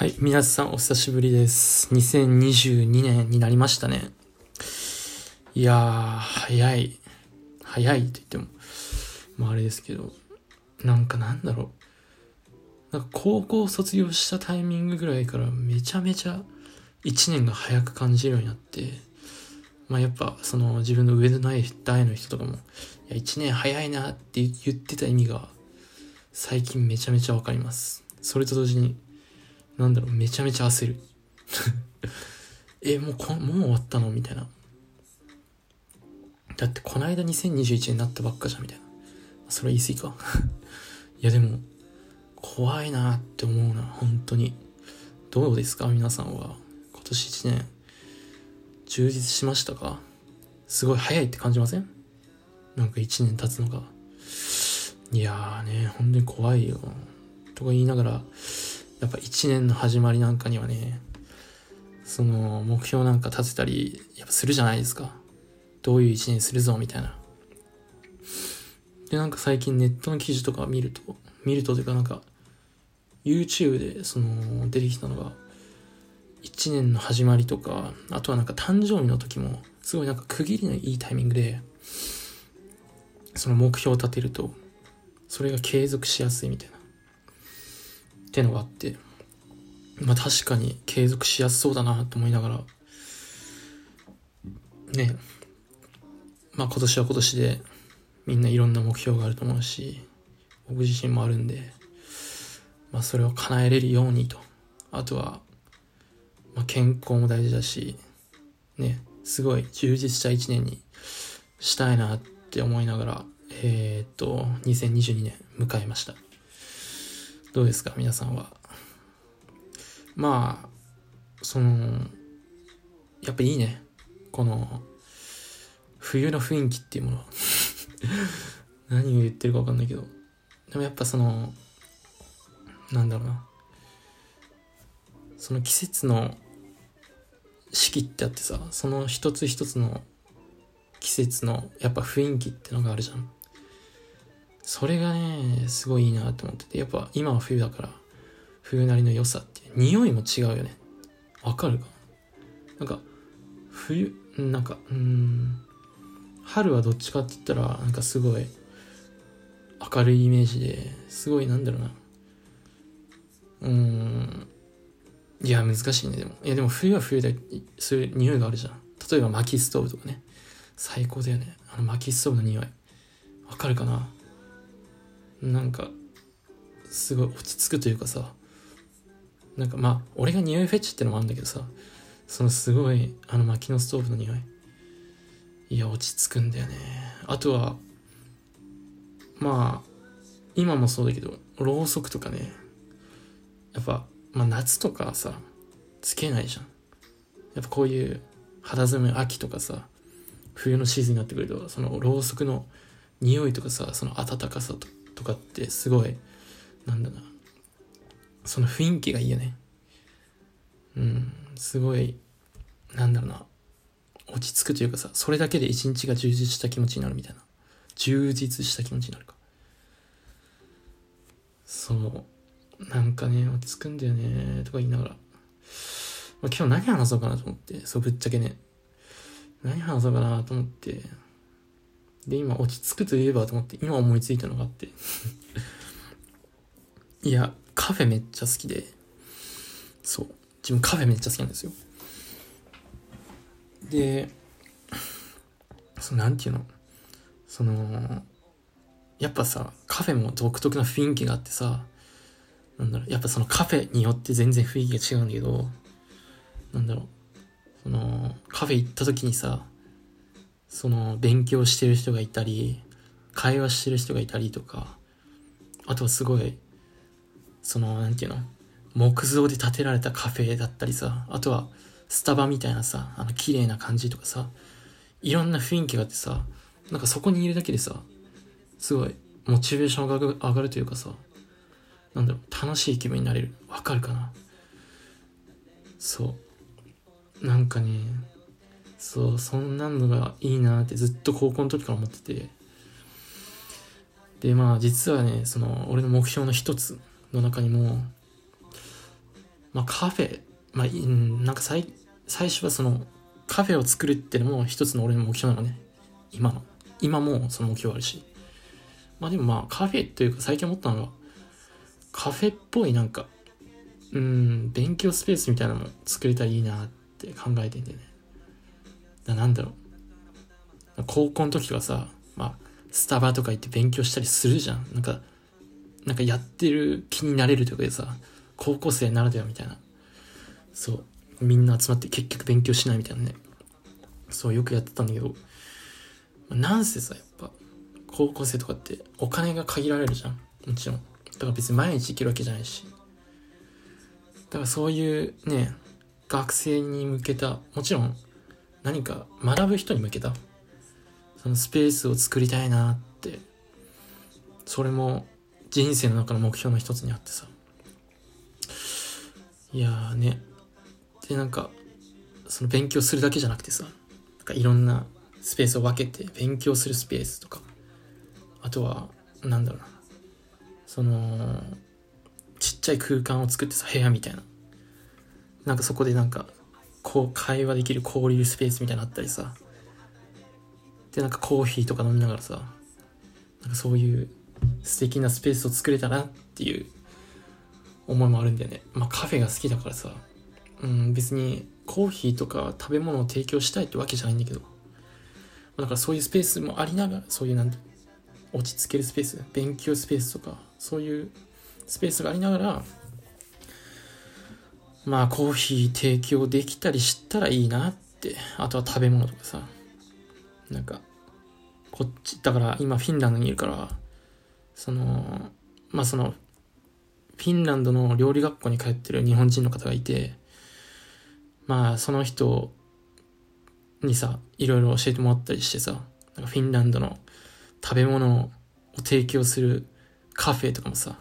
はい、皆さんお久しぶりです。2022年になりましたね。いやー、早い。早いって言っても、まああれですけど、なんかなんだろう。なんか高校卒業したタイミングぐらいからめちゃめちゃ1年が早く感じるようになって、まあやっぱその自分の上のない代の人とかも、いや1年早いなって言ってた意味が最近めちゃめちゃわかります。それと同時になんだろう、めちゃめちゃ焦る。え、もうこ、もう終わったの？みたいな。だってこの間2021年になったばっかじゃん、みたいな。それ言い過ぎか。いやでも、怖いなって思うな、本当に。どうですか？皆さんは。今年1年、充実しましたか？すごい早いって感じません？なんか1年経つのが。いやーね、本当に怖いよ。とか言いながら、やっぱ一年の始まりなんかにはね、その目標なんか立てたり、やっぱするじゃないですか。どういう一年するぞ、みたいな。で、なんか最近ネットの記事とか見ると、見るとというかなんか、YouTube でその出てきたのが、一年の始まりとか、あとはなんか誕生日の時も、すごいなんか区切りのいいタイミングで、その目標を立てると、それが継続しやすいみたいな。ってのがあって、まあ確かに継続しやすそうだなと思いながら、ね、まあ今年は今年でみんないろんな目標があると思うし、僕自身もあるんで、まあそれを叶えれるようにと、あとは、まあ健康も大事だし、ね、すごい充実した一年にしたいなって思いながら、えー、っと、2022年迎えました。どうですか皆さんは？まあ、その、やっぱいいね。この、冬の雰囲気っていうもの。何を言ってるかわかんないけど。でもやっぱその、なんだろうな。その季節の四季ってあってさ、その一つ一つの季節のやっぱ雰囲気ってのがあるじゃん。それがね、すごいいいなと思ってて、やっぱ今は冬だから、冬なりの良さっていう、匂いも違うよね。わかるか？なんか、冬、なんか、うん、春はどっちかって言ったら、なんかすごい、明るいイメージで、すごいなんだろうな。うん、いや、難しいね、でも。いや、でも冬は冬で、そういう匂いがあるじゃん。例えば薪ストーブとかね。最高だよね。あの薪ストーブの匂い。わかるかな？なんかすごい落ち着くというかさなんかまあ俺が匂いフェチってのもあるんだけどさそのすごいあの薪のストーブの匂い。いや落ち着くんだよね。あとはまあ今もそうだけどろうそくとかね。やっぱ、まあ、夏とかさつけないじゃん。やっぱこういう肌寒い秋とかさ冬のシーズンになってくるとそのろうそくの匂いとかさその暖かさととかってすごい、なんだな、その雰囲気がいいよね。うん、すごい、なんだろうな、落ち着くというかさ、それだけで一日が充実した気持ちになるみたいな。充実した気持ちになるか。そう。なんかね、落ち着くんだよね、とか言いながら。ま、今日何話そうかなと思って、そう、ぶっちゃけね。何話そうかなと思って、で、今落ち着くといえばと思って、今思いついたのがあって いや、カフェめっちゃ好きで、そう。自分カフェめっちゃ好きなんですよ。で、その、なんていうの？その、やっぱさ、カフェも独特な雰囲気があってさ、なんだろう、やっぱそのカフェによって全然雰囲気が違うんだけど、なんだろう、その、カフェ行った時にさ、その勉強してる人がいたり会話してる人がいたりとかあとはすごいその何て言うの木造で建てられたカフェだったりさあとはスタバみたいなさあの綺麗な感じとかさいろんな雰囲気があってさなんかそこにいるだけでさすごいモチベーションが上がるというかさなんだろう楽しい気分になれる。わかるかな？そう。なんかねそうそんなのがいいなってずっと高校の時から思っててでまあ実はねその俺の目標の一つの中にもまあカフェ、まあ、なんか最、最初はそのカフェを作るっていうのも一つの俺の目標なのね。今の。今もその目標あるし。まあでもまあカフェというか最近思ったのが、カフェっぽいなんか、うん、勉強スペースみたいなのも作れたらいいなって考えてんだよね。なんだろう。高校の時はさ、まあ、スタバとか行って勉強したりするじゃん。なんか、なんかやってる気になれるというかでさ、高校生ならではみたいな。そう。みんな集まって結局勉強しないみたいなね。そう、よくやってたんだけど、なんせさ、やっぱ、高校生とかってお金が限られるじゃん。もちろん。だから別に毎日行けるわけじゃないし。だからそういうね、学生に向けた、もちろん何か学ぶ人に向けた、そのスペースを作りたいなって、それも人生の中の目標の一つにあってさ。いやーね。で、なんか、その勉強するだけじゃなくてさ、なんかいろんなスペースを分けて勉強するスペースとか、あとは、なんだろうな、その、ちっちゃい空間を作ってさ、部屋みたいな。なんかそこでなんか、こう会話できる交流スペースみたいなのあったりさ。で、なんかコーヒーとか飲みながらさ、なんかそういう素敵なスペースを作れたなっていう思いもあるんだよね。まあカフェが好きだからさ、うん、別にコーヒーとか食べ物を提供したいってわけじゃないんだけど、だからそういうスペースもありながら、そういうなんて、落ち着けるスペース、勉強スペースとか、そういうスペースがありながら、まあコーヒー提供できたりしたらいいなって、あとは食べ物とかさ、なんか、こっち、だから今フィンランドにいるから、その、まあその、フィンランドの料理学校に通ってる日本人の方がいて、まあその人にさ、いろいろ教えてもらったりしてさ、なんかフィンランドの食べ物を提供するカフェとかもさ、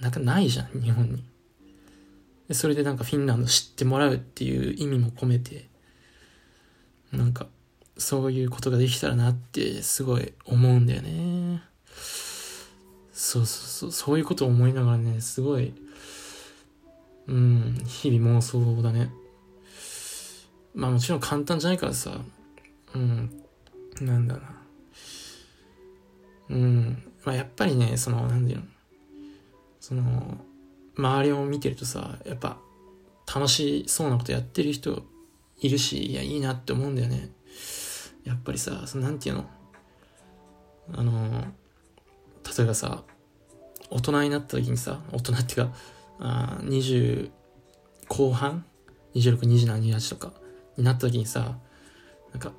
なんかないじゃん、日本に。でそれでなんかフィンランド知ってもらうっていう意味も込めて、なんか、そういうことができたらなってすごい思うんだよね。そうそうそう、そういうことを思いながらね、すごい、うん、日々妄想だね。まあもちろん簡単じゃないからさ、うん、なんだな。うん、まあやっぱりね、その、なんだよ、その、周りを見てるとさ、やっぱ楽しそうなことやってる人いるし、いや、いいなって思うんだよね。やっぱりさ、そのなんていうの？あの、例えばさ、大人になった時にさ、大人っていうか、あ20後半 ?26、27、28とかになった時にさ、なんか、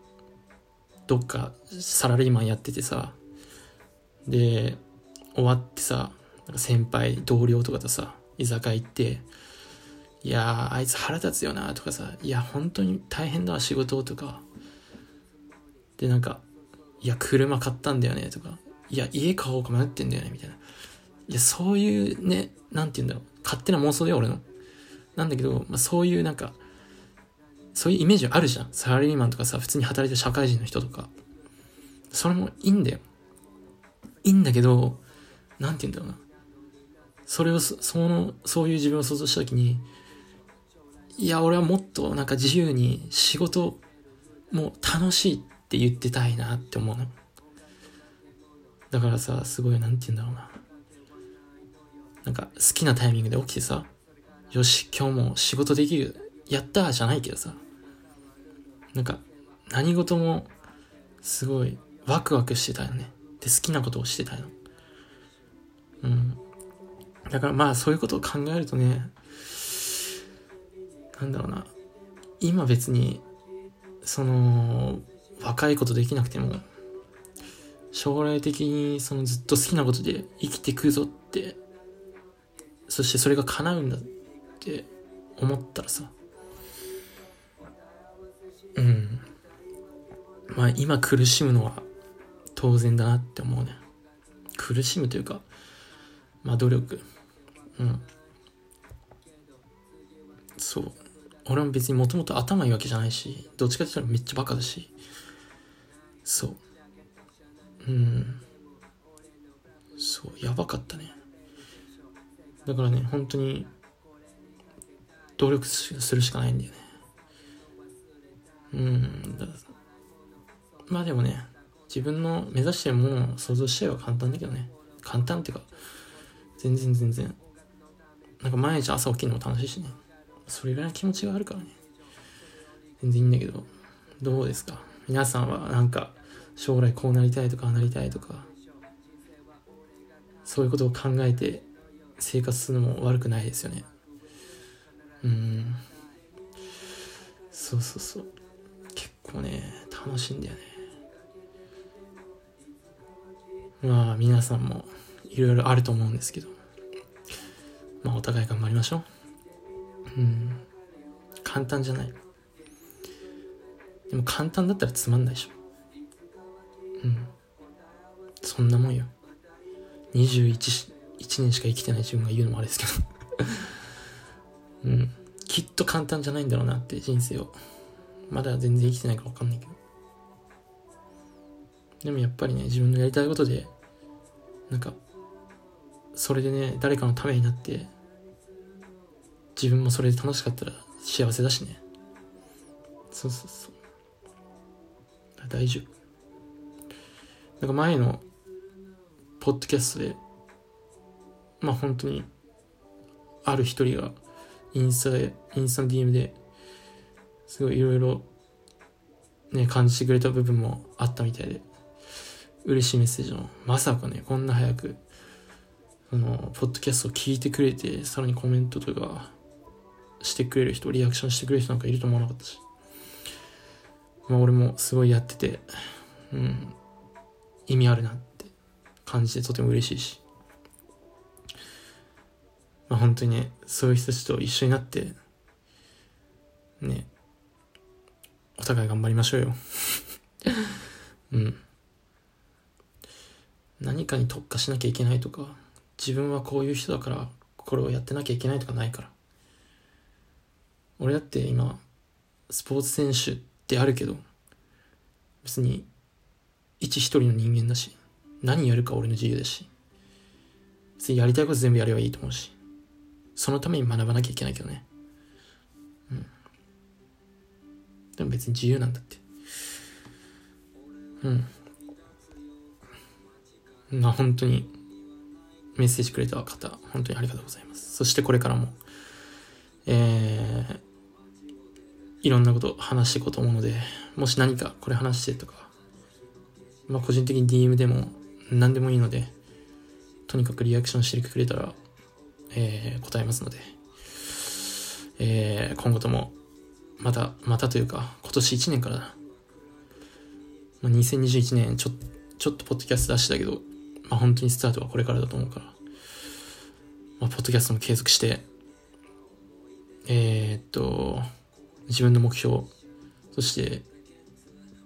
どっかサラリーマンやっててさ、で、終わってさ、先輩、同僚とかとさ、居酒屋行って、いや、あいつ腹立つよな、とかさ、いや、本当に大変だわ、仕事とか。で、なんか、いや、車買ったんだよね、とか。いや、家買おうか迷ってんだよね、みたいな。いや、そういうね、なんて言うんだろう。勝手な妄想だよ、俺の。なんだけど、まあ、そういうなんか、そういうイメージあるじゃん。サラリーマンとかさ、普通に働いてる社会人の人とか。それもいいんだよ。いいんだけど、なんて言うんだろうな。それを、その、そういう自分を想像したときに、いや、俺はもっとなんか自由に仕事も楽しいって言ってたいなって思うの。だからさ、すごい、なんて言うんだろうな。なんか好きなタイミングで起きてさ、よし、今日も仕事できる、やったーじゃないけどさ、なんか何事もすごいワクワクしてたよね。で、好きなことをしてたよ。だからまあそういうことを考えるとね、なんだろうな、今別に、その、若いことできなくても、将来的にそのずっと好きなことで生きてくぞって、そしてそれが叶うんだって思ったらさ、うん。まあ今苦しむのは当然だなって思うね。苦しむというか、まあ努力。うん。そう。俺も別にもともと頭いいわけじゃないし、どっちかって言ったらめっちゃバカだし。そう。うん。そう、やばかったね。だからね、本当に、努力するしかないんだよね。うん。まあでもね、自分の目指してるものを想像しちゃえば簡単だけどね。簡単っていうか、全然全然。なんか毎日朝起きるのも楽しいしね。それぐらいの気持ちがあるからね。全然いいんだけど、どうですか？皆さんはなんか将来こうなりたいとかああなりたいとか、そういうことを考えて生活するのも悪くないですよね。うん。そうそうそう。結構ね、楽しいんだよね。まあ皆さんもいろいろあると思うんですけど、まあお互い頑張りましょう。うん。簡単じゃない。でも簡単だったらつまんないでしょ。うん。そんなもんよ。21 1年しか生きてない自分が言うのもあれですけどうん。きっと簡単じゃないんだろうなって人生を。まだ全然生きてないから分かんないけど。でもやっぱりね、自分のやりたいことで、なんか、それでね、誰かのためになって、自分もそれで楽しかったら幸せだしね。そうそうそう。大丈夫。なんか前の、ポッドキャストで、まあ本当に、ある一人が、インスタで、インスタの DM で、すごいいろいろ、ね、感じてくれた部分もあったみたいで、嬉しいメッセージの、まさかね、こんな早く、その、ポッドキャストを聞いてくれて、さらにコメントとか、してくれる人、リアクションしてくれる人なんかいると思わなかったし。まあ俺もすごいやってて、うん、意味あるなって感じてとても嬉しいし。まあ本当にね、そういう人たちと一緒になって、ね、お互い頑張りましょうよ。うん。何かに特化しなきゃいけないとか、自分はこういう人だからこれをやってなきゃいけないとかないから。俺だって今、スポーツ選手ってあるけど、別に、一一人の人間だし、何やるか俺の自由だし、別にやりたいこと全部やればいいと思うし、そのために学ばなきゃいけないけどね。うん。でも別に自由なんだって。うん。まあ本当にメッセージくれた方、本当にありがとうございます。そしてこれからも、えー、いろんなこと話していこうと思うので、もし何かこれ話してとか、まあ個人的に DM でも何でもいいので、とにかくリアクションしてくれたら、えー、答えますので、えー、今後とも、また、またというか、今年1年からまあ、2021年ちょ、ちょっとポッドキャスト出してたけど、まあ本当にスタートはこれからだと思うから、まあ、ポッドキャストも継続して、えー、っと、自分の目標、そして、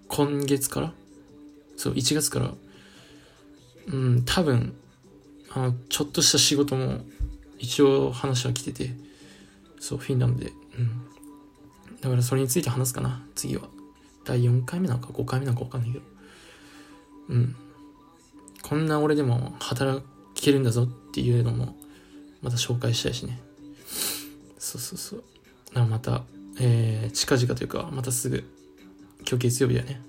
今月から？そう、1月から、うん、多分、あの、ちょっとした仕事も、一応話は来てて、そう、フィンランドで、うん。だからそれについて話すかな、次は。第4回目なのか5回目なのか分かんないけど。うん。こんな俺でも働けるんだぞっていうのも、また紹介したいしね。そうそうそう。また、えー、近々というか、またすぐ、今日月曜日だね。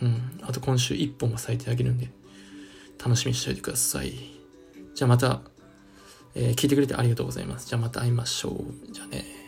うん。あと今週1本は咲いてあげるんで、楽しみにしておいてください。じゃあまた、えー、聞いてくれてありがとうございます。じゃあまた会いましょう。じゃあね。